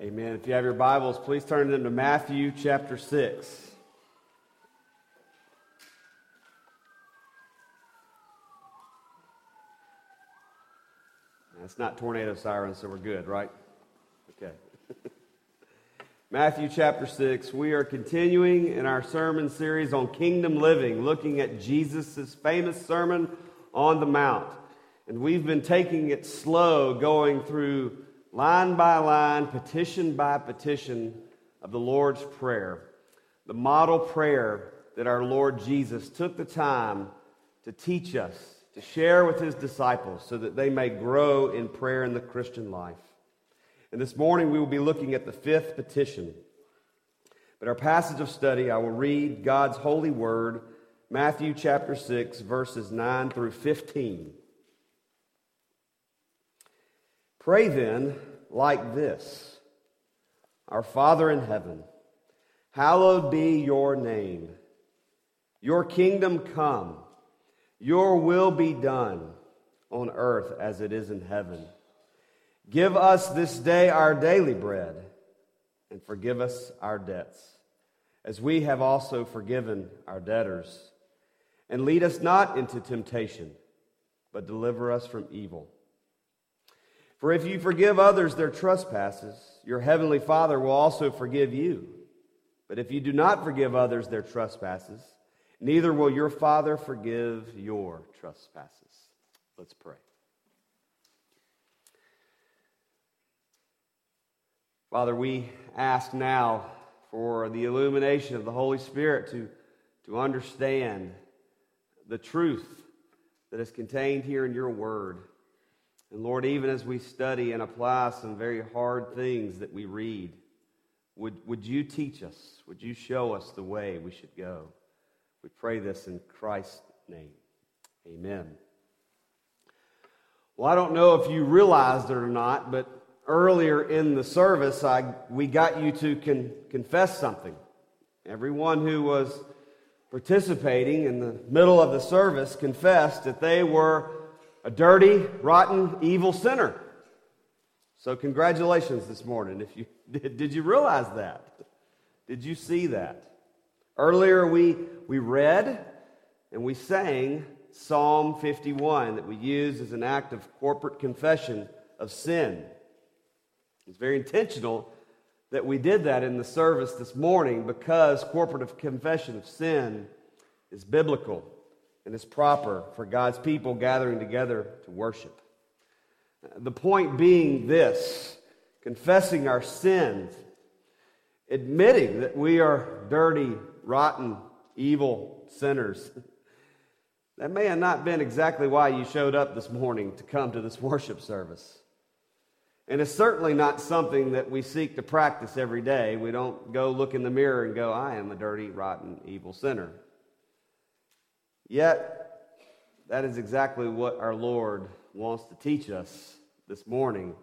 Amen. If you have your Bibles, please turn them to Matthew chapter 6. It's not tornado sirens, so we're good, right? Okay. Matthew chapter 6. We are continuing in our sermon series on kingdom living, looking at Jesus' famous sermon on the Mount. And we've been taking it slow, going through line by line, petition by petition of the Lord's Prayer, the model prayer that our Lord Jesus took the time to teach us, to share with his disciples, so that they may grow in prayer in the Christian life. And this morning we will be looking at the fifth petition. But our passage of study, I will read God's holy word, Matthew chapter 6, verses 9 through 15. Pray then like this Our Father in heaven, hallowed be your name. Your kingdom come, your will be done on earth as it is in heaven. Give us this day our daily bread, and forgive us our debts, as we have also forgiven our debtors. And lead us not into temptation, but deliver us from evil. For if you forgive others their trespasses, your heavenly Father will also forgive you. But if you do not forgive others their trespasses, neither will your Father forgive your trespasses. Let's pray. Father, we ask now for the illumination of the Holy Spirit to, to understand the truth that is contained here in your word. And Lord, even as we study and apply some very hard things that we read, would, would you teach us? Would you show us the way we should go? We pray this in Christ's name. Amen. Well, I don't know if you realized it or not, but earlier in the service, I, we got you to con, confess something. Everyone who was participating in the middle of the service confessed that they were a dirty, rotten, evil sinner. So, congratulations this morning. If you did, did you realize that? Did you see that? Earlier, we, we read and we sang Psalm 51 that we use as an act of corporate confession of sin. It's very intentional that we did that in the service this morning because corporate confession of sin is biblical and is proper for God's people gathering together to worship. The point being this confessing our sins, admitting that we are dirty, rotten, evil sinners. That may have not been exactly why you showed up this morning to come to this worship service. And it's certainly not something that we seek to practice every day. We don't go look in the mirror and go, I am a dirty, rotten, evil sinner. Yet, that is exactly what our Lord wants to teach us this morning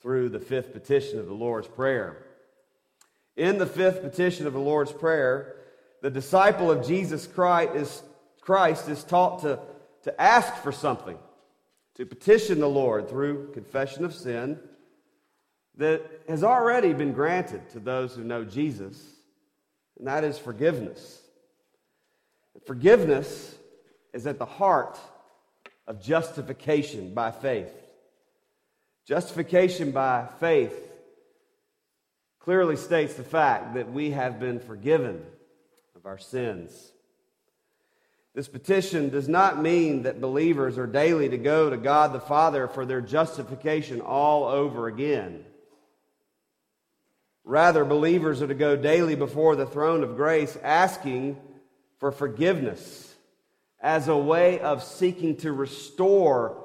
through the fifth petition of the Lord's Prayer. In the fifth petition of the Lord's Prayer, the disciple of Jesus Christ is, Christ is taught to, to ask for something, to petition the Lord through confession of sin that has already been granted to those who know Jesus, and that is forgiveness. Forgiveness is at the heart of justification by faith. Justification by faith clearly states the fact that we have been forgiven of our sins. This petition does not mean that believers are daily to go to God the Father for their justification all over again. Rather, believers are to go daily before the throne of grace asking for forgiveness as a way of seeking to restore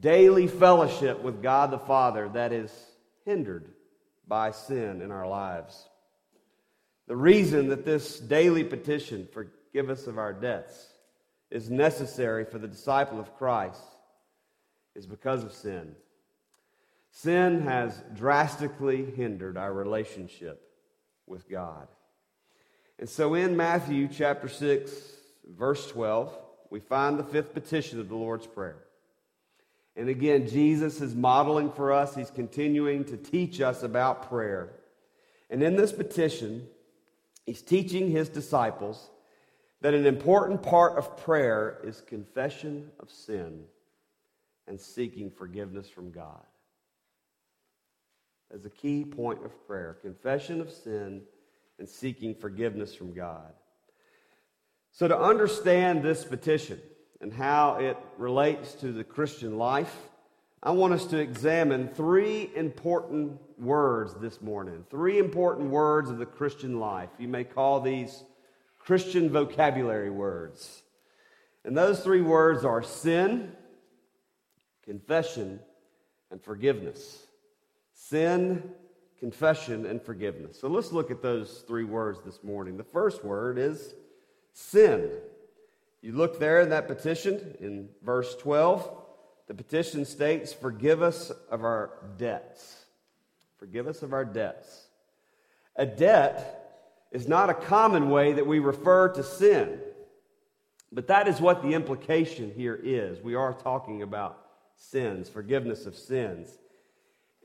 daily fellowship with God the Father that is hindered by sin in our lives. The reason that this daily petition, forgive us of our debts, is necessary for the disciple of Christ is because of sin. Sin has drastically hindered our relationship with God. And so in Matthew chapter 6, verse 12, we find the fifth petition of the Lord's Prayer. And again, Jesus is modeling for us, he's continuing to teach us about prayer. And in this petition, he's teaching his disciples that an important part of prayer is confession of sin and seeking forgiveness from God. As a key point of prayer confession of sin and seeking forgiveness from God. So, to understand this petition and how it relates to the Christian life, I want us to examine three important words this morning. Three important words of the Christian life. You may call these Christian vocabulary words. And those three words are sin, confession, and forgiveness. Sin, confession, and forgiveness. So let's look at those three words this morning. The first word is sin. You look there in that petition in verse 12. The petition states, Forgive us of our debts. Forgive us of our debts. A debt is not a common way that we refer to sin, but that is what the implication here is. We are talking about sins, forgiveness of sins.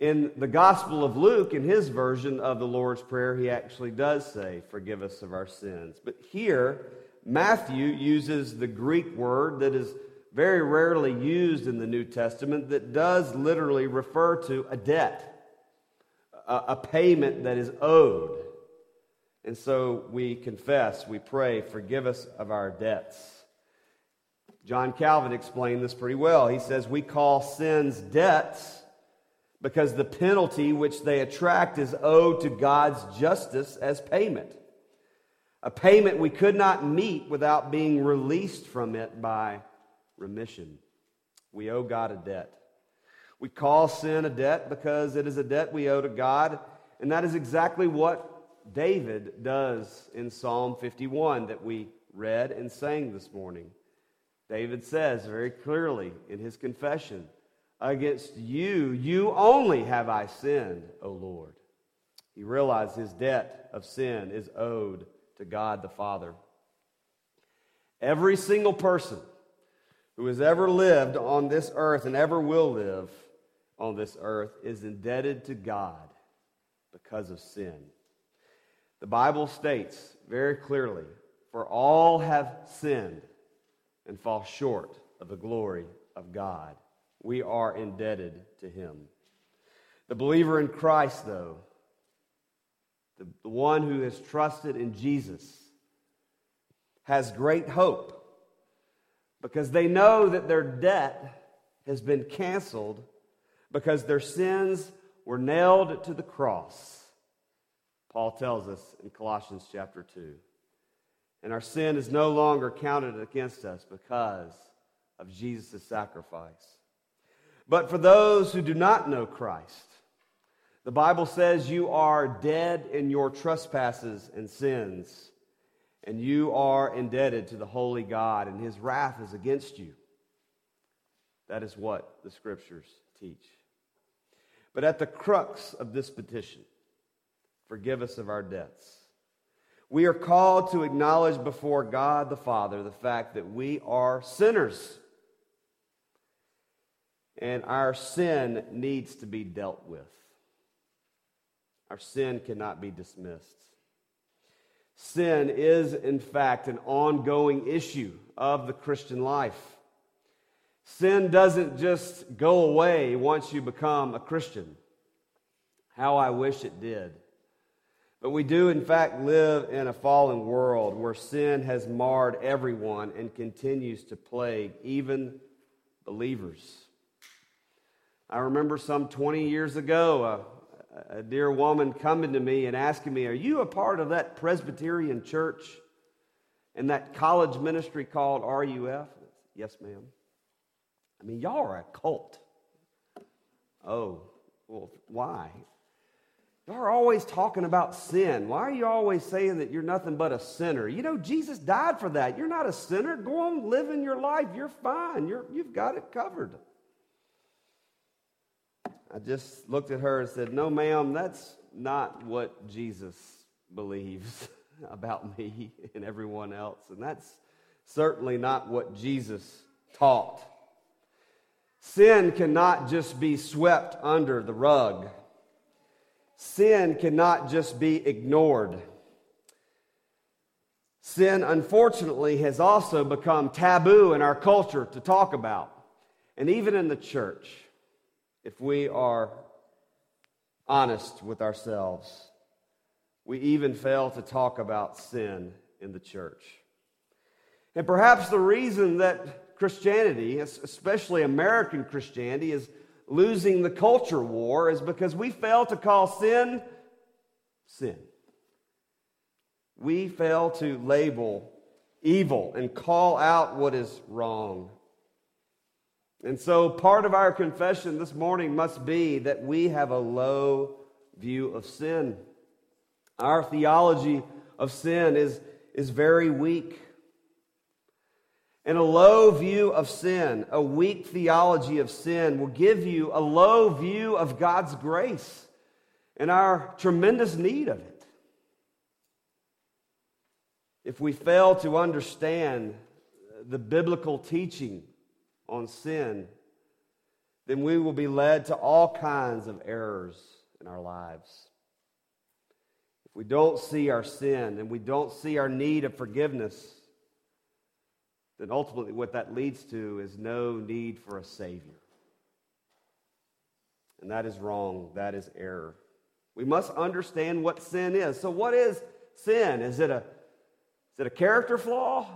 In the Gospel of Luke, in his version of the Lord's Prayer, he actually does say, Forgive us of our sins. But here, Matthew uses the Greek word that is very rarely used in the New Testament that does literally refer to a debt, a, payment that is owed. And so we confess, we pray, forgive us of our debts. John Calvin explained this pretty well. He says, We call sins debts because the penalty which they attract is owed to God's justice as payment. A payment we could not meet without being released from it by remission. We owe God a debt. We call sin a debt because it is a debt we owe to God, and that is exactly what David does in Psalm 51 that we read and sang this morning. David says very clearly in his confession, Against you, you only have I sinned, O Lord. He realized his debt of sin is owed to God the Father. Every single person who has ever lived on this earth and ever will live on this earth is indebted to God because of sin. The Bible states very clearly, For all have sinned and fall short of the glory of God. We are indebted to him. The believer in Christ, though, the, the one who has trusted in Jesus, has great hope because they know that their debt has been canceled because their sins were nailed to the cross. Paul tells us in Colossians chapter 2. And our sin is no longer counted against us because of Jesus' sacrifice. But for those who do not know Christ, the Bible says you are dead in your trespasses and sins, and you are indebted to the holy God, and his wrath is against you. That is what the scriptures teach. But at the crux of this petition, forgive us of our debts we are called to acknowledge before God the Father the fact that we are sinners. And our sin needs to be dealt with. Our sin cannot be dismissed. Sin is, in fact, an ongoing issue of the Christian life. Sin doesn't just go away once you become a Christian. How I wish it did. But we do, in fact, live in a fallen world where sin has marred everyone and continues to plague even believers. I remember some 20 years ago, a, a dear woman coming to me and asking me, Are you a part of that Presbyterian church and that college ministry called RUF? Yes, ma'am. I mean, y'all are a cult. Oh, well, why? Y'all are always talking about sin. Why are you always saying that you're nothing but a sinner? You know, Jesus died for that. You're not a sinner. Go on living your life. You're fine. You're, you've got it covered. I just looked at her and said, No, ma'am, that's not what Jesus believes about me and everyone else. And that's certainly not what Jesus taught. Sin cannot just be swept under the rug. Sin cannot just be ignored. Sin, unfortunately, has also become taboo in our culture to talk about, and even in the church, if we are honest with ourselves. We even fail to talk about sin in the church. And perhaps the reason that Christianity, especially American Christianity, is losing the culture war is because we fail to call sin sin. We fail to label evil and call out what is wrong. And so, part of our confession this morning must be that we have a low view of sin. Our theology of sin is, is very weak. And a low view of sin, a weak theology of sin, will give you a low view of God's grace and our tremendous need of it. If we fail to understand the biblical teaching on sin, then we will be led to all kinds of errors in our lives. If we don't see our sin and we don't see our need of forgiveness, then ultimately what that leads to is no need for a Savior. And that is wrong. That is error. We must understand what sin is. So, what is sin? Is it a, is it a character flaw?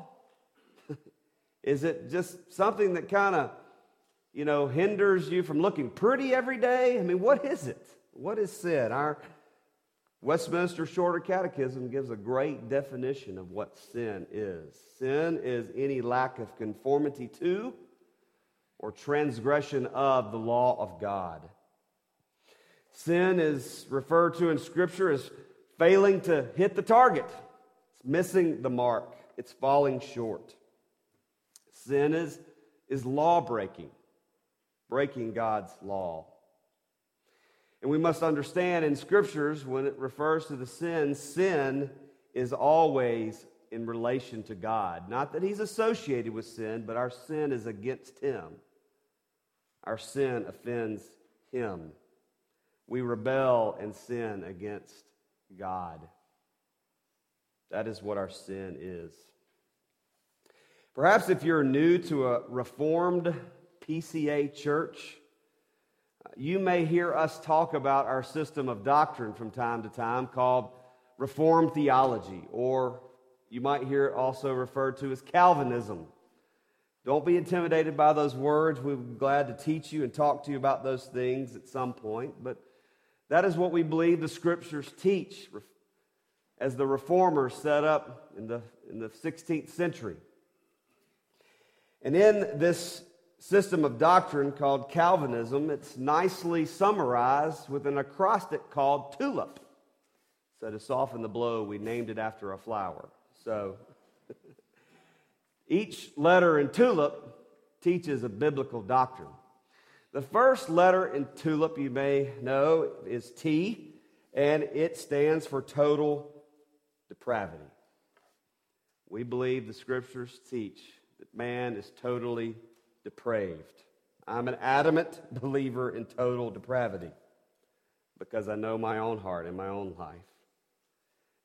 Is it just something that kind of, you know, hinders you from looking pretty every day? I mean, what is it? What is sin? Our Westminster Shorter Catechism gives a great definition of what sin is. Sin is any lack of conformity to or transgression of the law of God. Sin is referred to in Scripture as failing to hit the target, it's missing the mark, it's falling short. Sin is, is law breaking, breaking God's law. And we must understand in scriptures, when it refers to the sin, sin is always in relation to God. Not that he's associated with sin, but our sin is against him. Our sin offends him. We rebel and sin against God. That is what our sin is. Perhaps if you're new to a Reformed PCA church, you may hear us talk about our system of doctrine from time to time called Reformed theology, or you might hear it also referred to as Calvinism. Don't be intimidated by those words. We'll be glad to teach you and talk to you about those things at some point. But that is what we believe the scriptures teach as the reformers set up in the, in the 16th century. And in this system of doctrine called Calvinism. It's nicely summarized with an acrostic called TULIP. So, to soften the blow, we named it after a flower. So, each letter in TULIP teaches a biblical doctrine. The first letter in TULIP, you may know, is T, and it stands for total depravity. We believe the scriptures teach that man is totally depraved. I'm an adamant believer in total depravity because I know my own heart and my own life.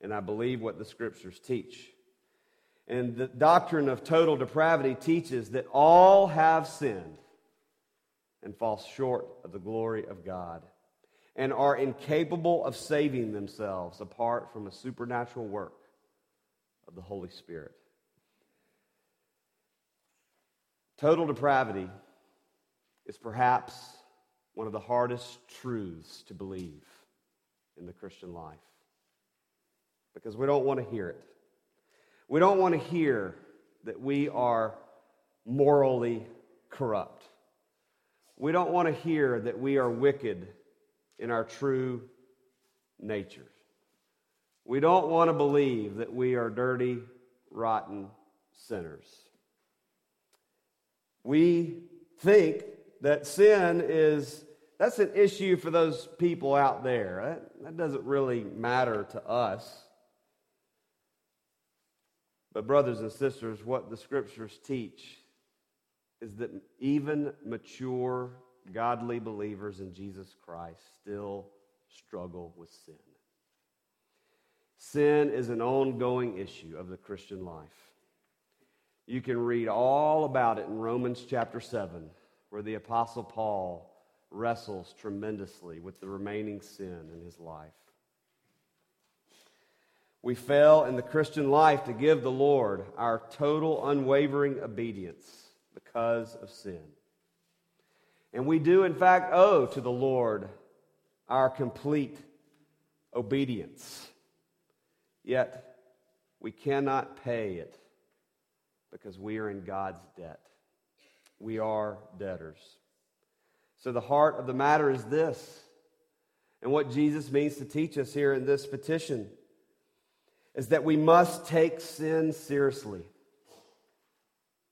And I believe what the scriptures teach. And the doctrine of total depravity teaches that all have sinned and fall short of the glory of God and are incapable of saving themselves apart from a supernatural work of the Holy Spirit. Total depravity is perhaps one of the hardest truths to believe in the Christian life because we don't want to hear it. We don't want to hear that we are morally corrupt. We don't want to hear that we are wicked in our true nature. We don't want to believe that we are dirty, rotten sinners. We think that sin is that's an issue for those people out there. That, that doesn't really matter to us. But, brothers and sisters, what the scriptures teach is that even mature, godly believers in Jesus Christ still struggle with sin. Sin is an ongoing issue of the Christian life. You can read all about it in Romans chapter 7, where the Apostle Paul wrestles tremendously with the remaining sin in his life. We fail in the Christian life to give the Lord our total, unwavering obedience because of sin. And we do, in fact, owe to the Lord our complete obedience. Yet, we cannot pay it because we are in God's debt. We are debtors. So, the heart of the matter is this, and what Jesus means to teach us here in this petition is that we must take sin seriously.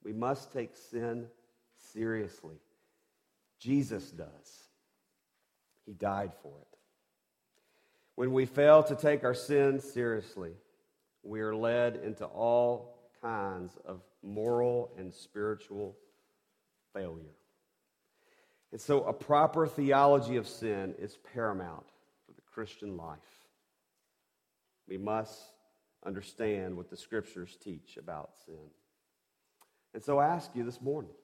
We must take sin seriously. Jesus does. He died for it. When we fail to take our sin seriously, we are led into all kinds of moral and spiritual failure. And so, a proper theology of sin is paramount for the Christian life. We must understand what the scriptures teach about sin. And so, I ask you this morning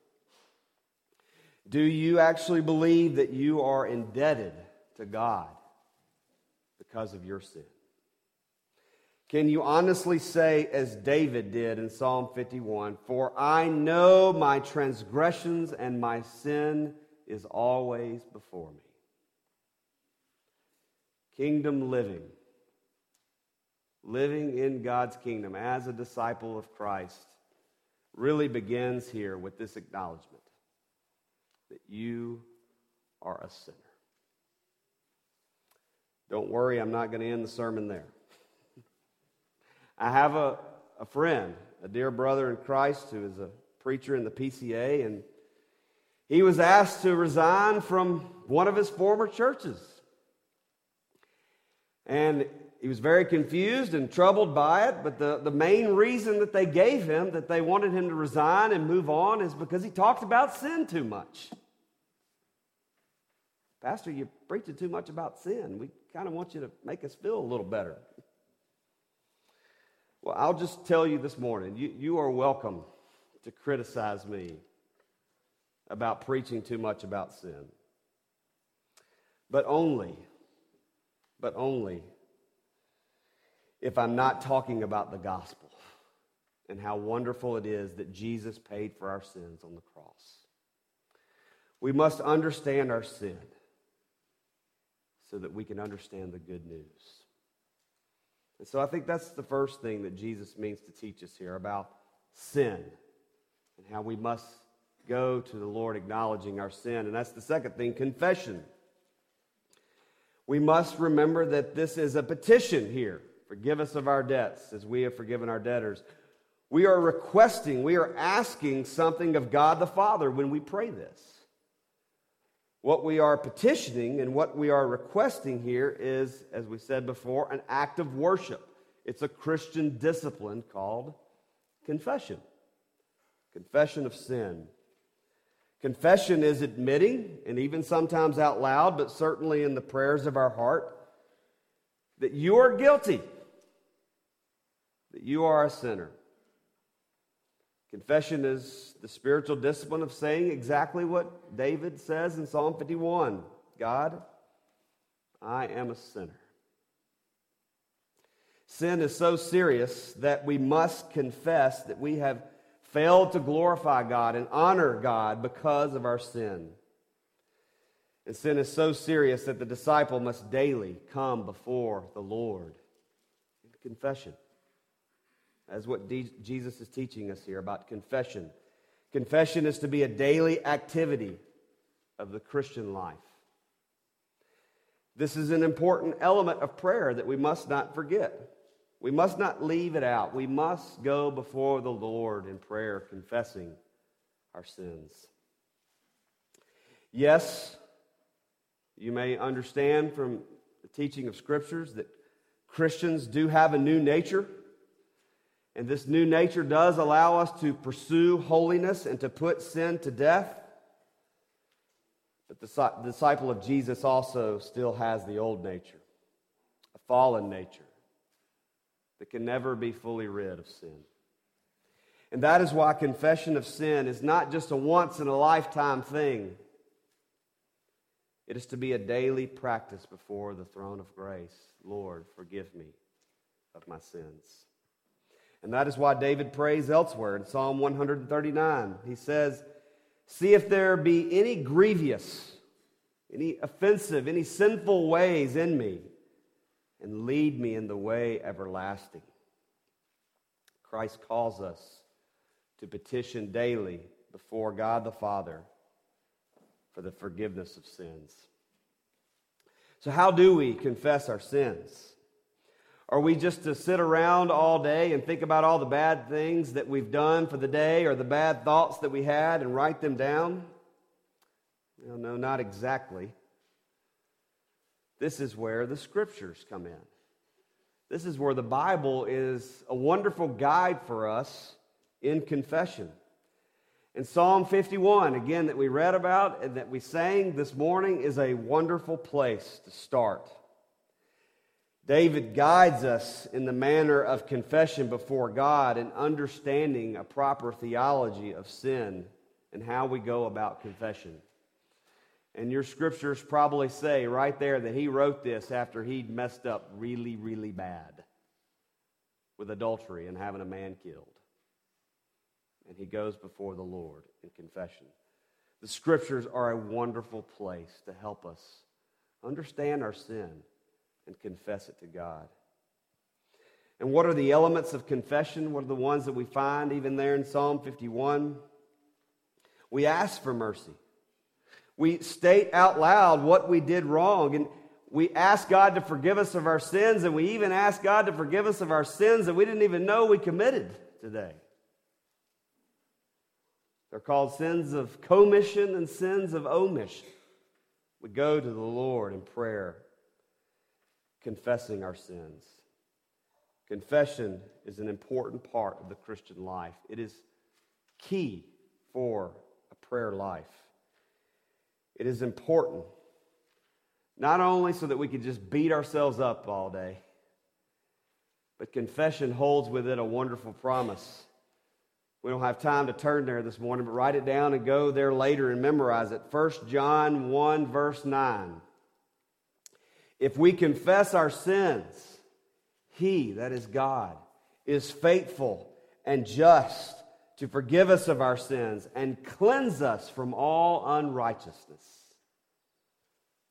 do you actually believe that you are indebted to God because of your sin? Can you honestly say, as David did in Psalm 51, For I know my transgressions and my sin is always before me? Kingdom living, living in God's kingdom as a disciple of Christ, really begins here with this acknowledgement that you are a sinner. Don't worry, I'm not going to end the sermon there. I have a, a friend, a dear brother in Christ, who is a preacher in the PCA, and he was asked to resign from one of his former churches. And he was very confused and troubled by it, but the, the main reason that they gave him that they wanted him to resign and move on is because he talked about sin too much. Pastor, you're preaching too much about sin. We kind of want you to make us feel a little better. Well, I'll just tell you this morning you, you are welcome to criticize me about preaching too much about sin. But only, but only if I'm not talking about the gospel and how wonderful it is that Jesus paid for our sins on the cross. We must understand our sin so that we can understand the good news. And so I think that's the first thing that Jesus means to teach us here about sin and how we must go to the Lord acknowledging our sin. And that's the second thing confession. We must remember that this is a petition here. Forgive us of our debts as we have forgiven our debtors. We are requesting, we are asking something of God the Father when we pray this. What we are petitioning and what we are requesting here is, as we said before, an act of worship. It's a Christian discipline called confession. Confession of sin. Confession is admitting, and even sometimes out loud, but certainly in the prayers of our heart, that you are guilty, that you are a sinner. Confession is the spiritual discipline of saying exactly what David says in Psalm 51 God, I am a sinner. Sin is so serious that we must confess that we have failed to glorify God and honor God because of our sin. And sin is so serious that the disciple must daily come before the Lord in confession. That's what Jesus is teaching us here about confession. Confession is to be a daily activity of the Christian life. This is an important element of prayer that we must not forget. We must not leave it out. We must go before the Lord in prayer, confessing our sins. Yes, you may understand from the teaching of scriptures that Christians do have a new nature And this new nature does allow us to pursue holiness and to put sin to death. But the disciple of Jesus also still has the old nature, a fallen nature that can never be fully rid of sin. And that is why confession of sin is not just a once in a lifetime thing. It is to be a daily practice before the throne of grace. Lord, forgive me of my sins. And that is why David prays elsewhere in Psalm 139. He says, See if there be any grievous, any offensive, any sinful ways in me, and lead me in the way everlasting. Christ calls us to petition daily before God the Father for the forgiveness of sins. So, how do we confess our sins? Are we just to sit around all day and think about all the bad things that we've done for the day or the bad thoughts that we had and write them down? No, no, not exactly. This is where the scriptures come in. This is where the Bible is a wonderful guide for us in confession. And Psalm 51, again, that we read about and that we sang this morning, is a wonderful place to start. David guides us in the manner of confession before God and understanding a proper theology of sin and how we go about confession. And your scriptures probably say right there that he wrote this after he'd messed up really, really bad with adultery and having a man killed. And he goes before the Lord in confession. The scriptures are a wonderful place to help us understand our sin and confess it to God. And what are the elements of confession? What are the ones that we find even there in Psalm 51? We ask for mercy. We state out loud what we did wrong. And we ask God to forgive us of our sins. And we even ask God to forgive us of our sins that we didn't even know we committed today. They're called sins of commission and sins of omission. We go to the Lord in prayer confessing our sins. Confession is an important part of the Christian life, it is key for a prayer life. It is important, not only so that we can just beat ourselves up all day, but confession holds with it a wonderful promise. We don't have time to turn there this morning, but write it down and go there later and memorize it. 1 John 1, verse 9. If we confess our sins, He, that is God, is faithful and just to forgive us of our sins and cleanse us from all unrighteousness.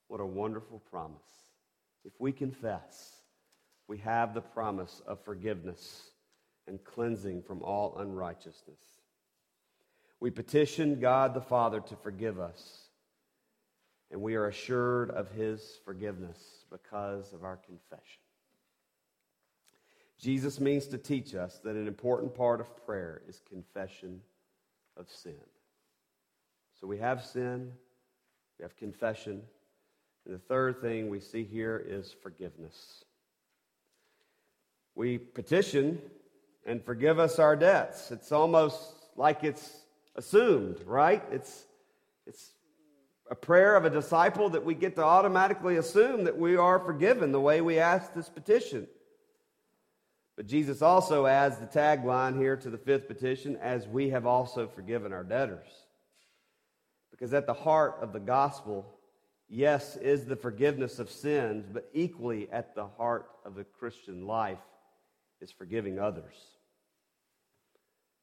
What a wonderful promise. If we confess, we have the promise of forgiveness and cleansing from all unrighteousness. We petition God the Father to forgive us and we are assured of his forgiveness because of our confession. Jesus means to teach us that an important part of prayer is confession of sin. So we have sin, we have confession, and the third thing we see here is forgiveness. We petition and forgive us our debts. It's almost like it's assumed, right? It's, it's a prayer of a disciple that we get to automatically assume that we are forgiven the way we ask this petition. But Jesus also adds the tagline here to the fifth petition as we have also forgiven our debtors. Because at the heart of the gospel, yes, is the forgiveness of sins, but equally at the heart of the Christian life is forgiving others.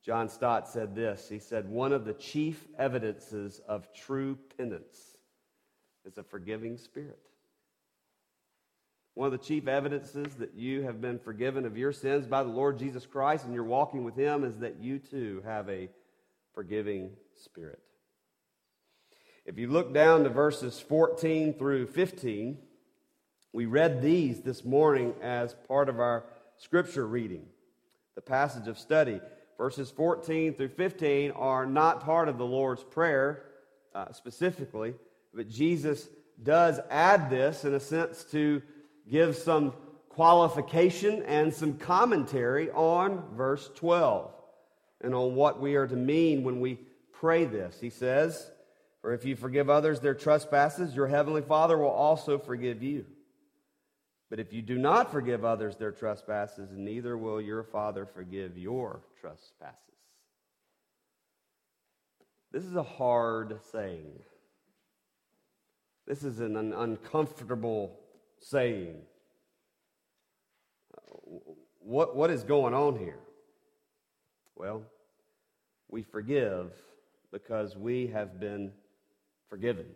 John Stott said this He said, One of the chief evidences of true penance is a forgiving spirit. One of the chief evidences that you have been forgiven of your sins by the Lord Jesus Christ and you're walking with Him is that you too have a forgiving spirit. If you look down to verses 14 through 15, we read these this morning as part of our scripture reading, the passage of study. Verses 14 through 15 are not part of the Lord's Prayer uh, specifically, but Jesus does add this in a sense to give some qualification and some commentary on verse 12 and on what we are to mean when we pray this. He says, For if you forgive others their trespasses, your heavenly Father will also forgive you. But if you do not forgive others their trespasses, neither will your Father forgive your trespasses. This is a hard saying. This is an uncomfortable saying. What, what is going on here? Well, we forgive because we have been forgiven.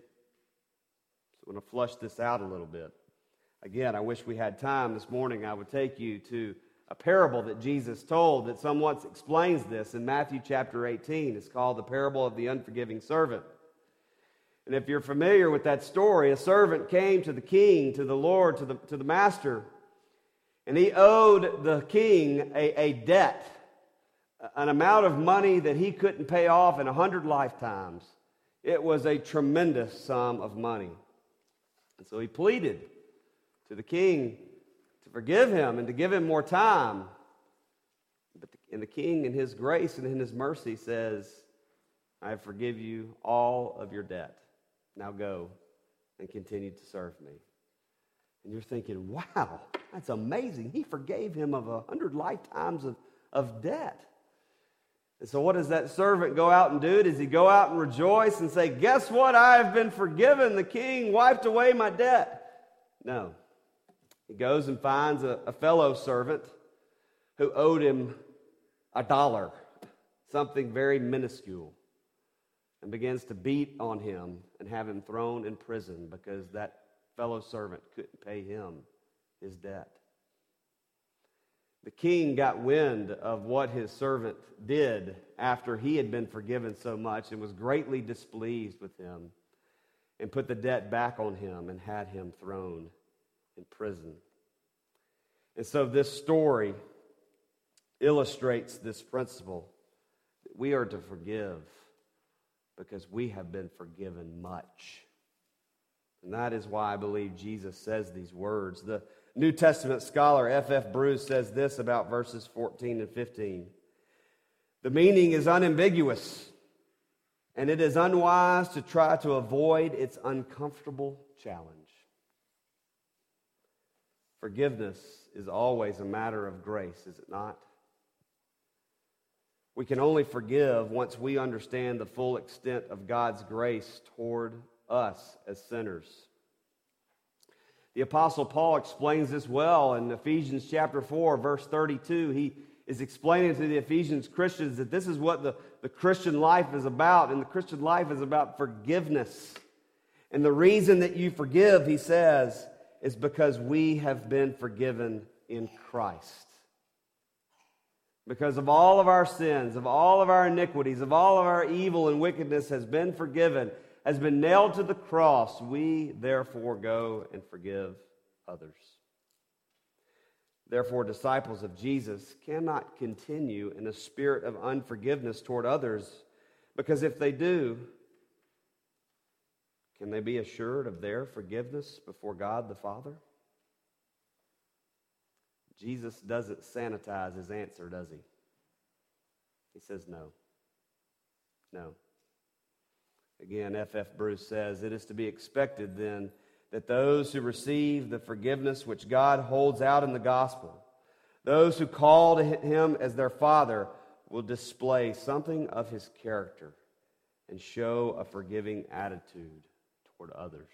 So I'm going to flush this out a little bit. Again, I wish we had time this morning. I would take you to a parable that Jesus told that somewhat explains this in Matthew chapter 18. It's called the parable of the unforgiving servant. And if you're familiar with that story, a servant came to the king, to the Lord, to the, to the master, and he owed the king a, a debt, an amount of money that he couldn't pay off in a hundred lifetimes. It was a tremendous sum of money. And so he pleaded to the king to forgive him and to give him more time. But the, and the king, in his grace and in his mercy, says, I forgive you all of your debt. Now go and continue to serve me. And you're thinking, wow, that's amazing. He forgave him of a hundred lifetimes of, of debt. And so, what does that servant go out and do? Does he go out and rejoice and say, Guess what? I have been forgiven. The king wiped away my debt. No. He goes and finds a, a fellow servant who owed him a dollar, something very minuscule and begins to beat on him and have him thrown in prison because that fellow servant couldn't pay him his debt. The king got wind of what his servant did after he had been forgiven so much and was greatly displeased with him and put the debt back on him and had him thrown in prison. And so this story illustrates this principle that we are to forgive because we have been forgiven much. And that is why I believe Jesus says these words. The New Testament scholar F.F. F. Bruce says this about verses 14 and 15. The meaning is unambiguous, and it is unwise to try to avoid its uncomfortable challenge. Forgiveness is always a matter of grace, is it not? We can only forgive once we understand the full extent of God's grace toward us as sinners. The Apostle Paul explains this well in Ephesians chapter 4, verse 32. He is explaining to the Ephesians Christians that this is what the, the Christian life is about, and the Christian life is about forgiveness. And the reason that you forgive, he says, is because we have been forgiven in Christ because of all of our sins, of all of our iniquities, of all of our evil and wickedness has been forgiven, has been nailed to the cross, we therefore go and forgive others. Therefore, disciples of Jesus cannot continue in a spirit of unforgiveness toward others, because if they do, can they be assured of their forgiveness before God the Father? Jesus doesn't sanitize his answer, does he? He says no. No. Again, F.F. F. Bruce says, It is to be expected then that those who receive the forgiveness which God holds out in the gospel, those who call to him as their Father, will display something of his character and show a forgiving attitude toward others.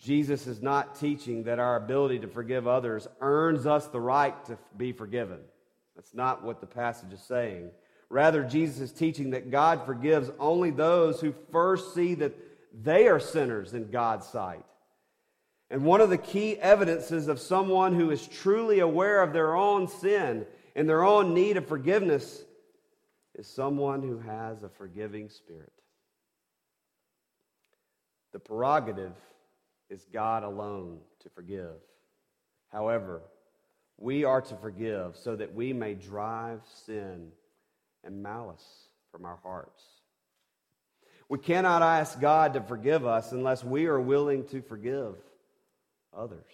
Jesus is not teaching that our ability to forgive others earns us the right to be forgiven. That's not what the passage is saying. Rather, Jesus is teaching that God forgives only those who first see that they are sinners in God's sight. And one of the key evidences of someone who is truly aware of their own sin and their own need of forgiveness is someone who has a forgiving spirit. The prerogative is God alone to forgive. However, we are to forgive so that we may drive sin and malice from our hearts. We cannot ask God to forgive us unless we are willing to forgive others.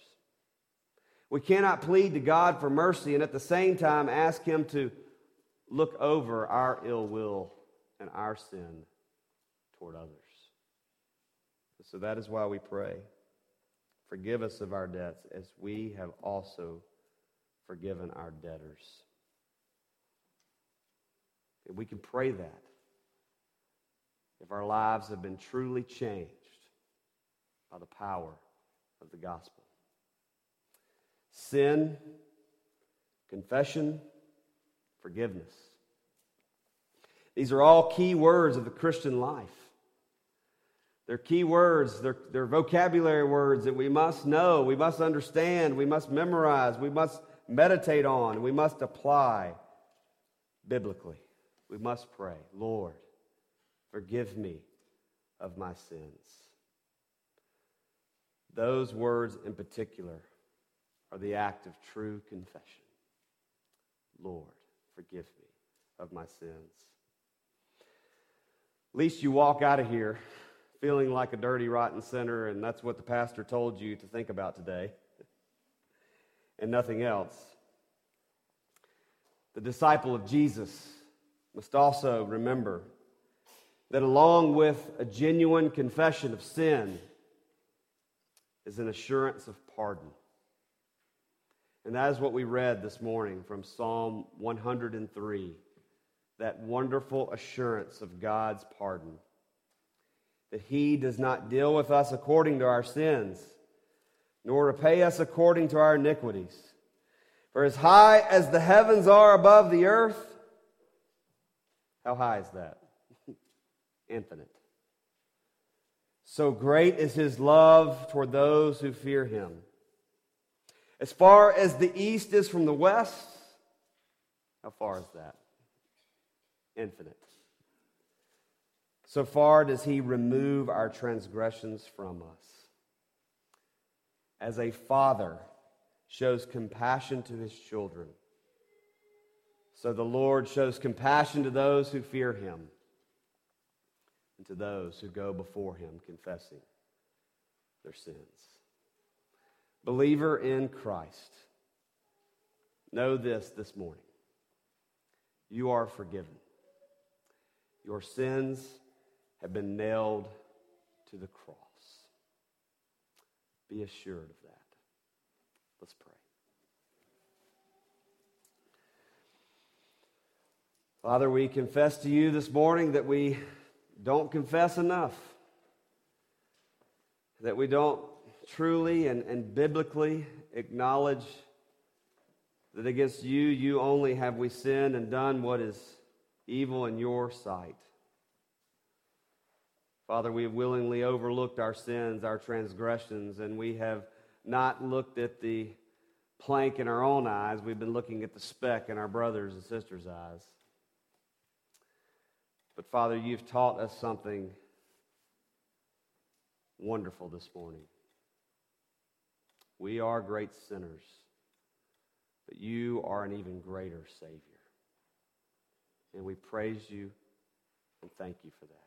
We cannot plead to God for mercy and at the same time ask Him to look over our ill will and our sin toward others. So that is why we pray. Forgive us of our debts as we have also forgiven our debtors. And we can pray that if our lives have been truly changed by the power of the gospel. Sin, confession, forgiveness. These are all key words of the Christian life. They're key words, they're, they're vocabulary words that we must know, we must understand, we must memorize, we must meditate on, we must apply biblically. We must pray, Lord, forgive me of my sins. Those words in particular are the act of true confession. Lord, forgive me of my sins. At Least you walk out of here feeling like a dirty, rotten sinner, and that's what the pastor told you to think about today, and nothing else. The disciple of Jesus must also remember that along with a genuine confession of sin is an assurance of pardon. And that is what we read this morning from Psalm 103 that wonderful assurance of God's pardon that he does not deal with us according to our sins, nor repay us according to our iniquities. For as high as the heavens are above the earth, how high is that? Infinite. So great is his love toward those who fear him. As far as the east is from the west, how far is that? Infinite. So far does he remove our transgressions from us. As a father shows compassion to his children, so the Lord shows compassion to those who fear him and to those who go before him confessing their sins. Believer in Christ, know this this morning. You are forgiven. Your sins have been nailed to the cross. Be assured of that. Let's pray. Father, we confess to you this morning that we don't confess enough, that we don't truly and, and biblically acknowledge that against you, you only have we sinned and done what is evil in your sight. Father, we have willingly overlooked our sins, our transgressions, and we have not looked at the plank in our own eyes. We've been looking at the speck in our brothers and sisters' eyes. But Father, you've taught us something wonderful this morning. We are great sinners, but you are an even greater Savior. And we praise you and thank you for that.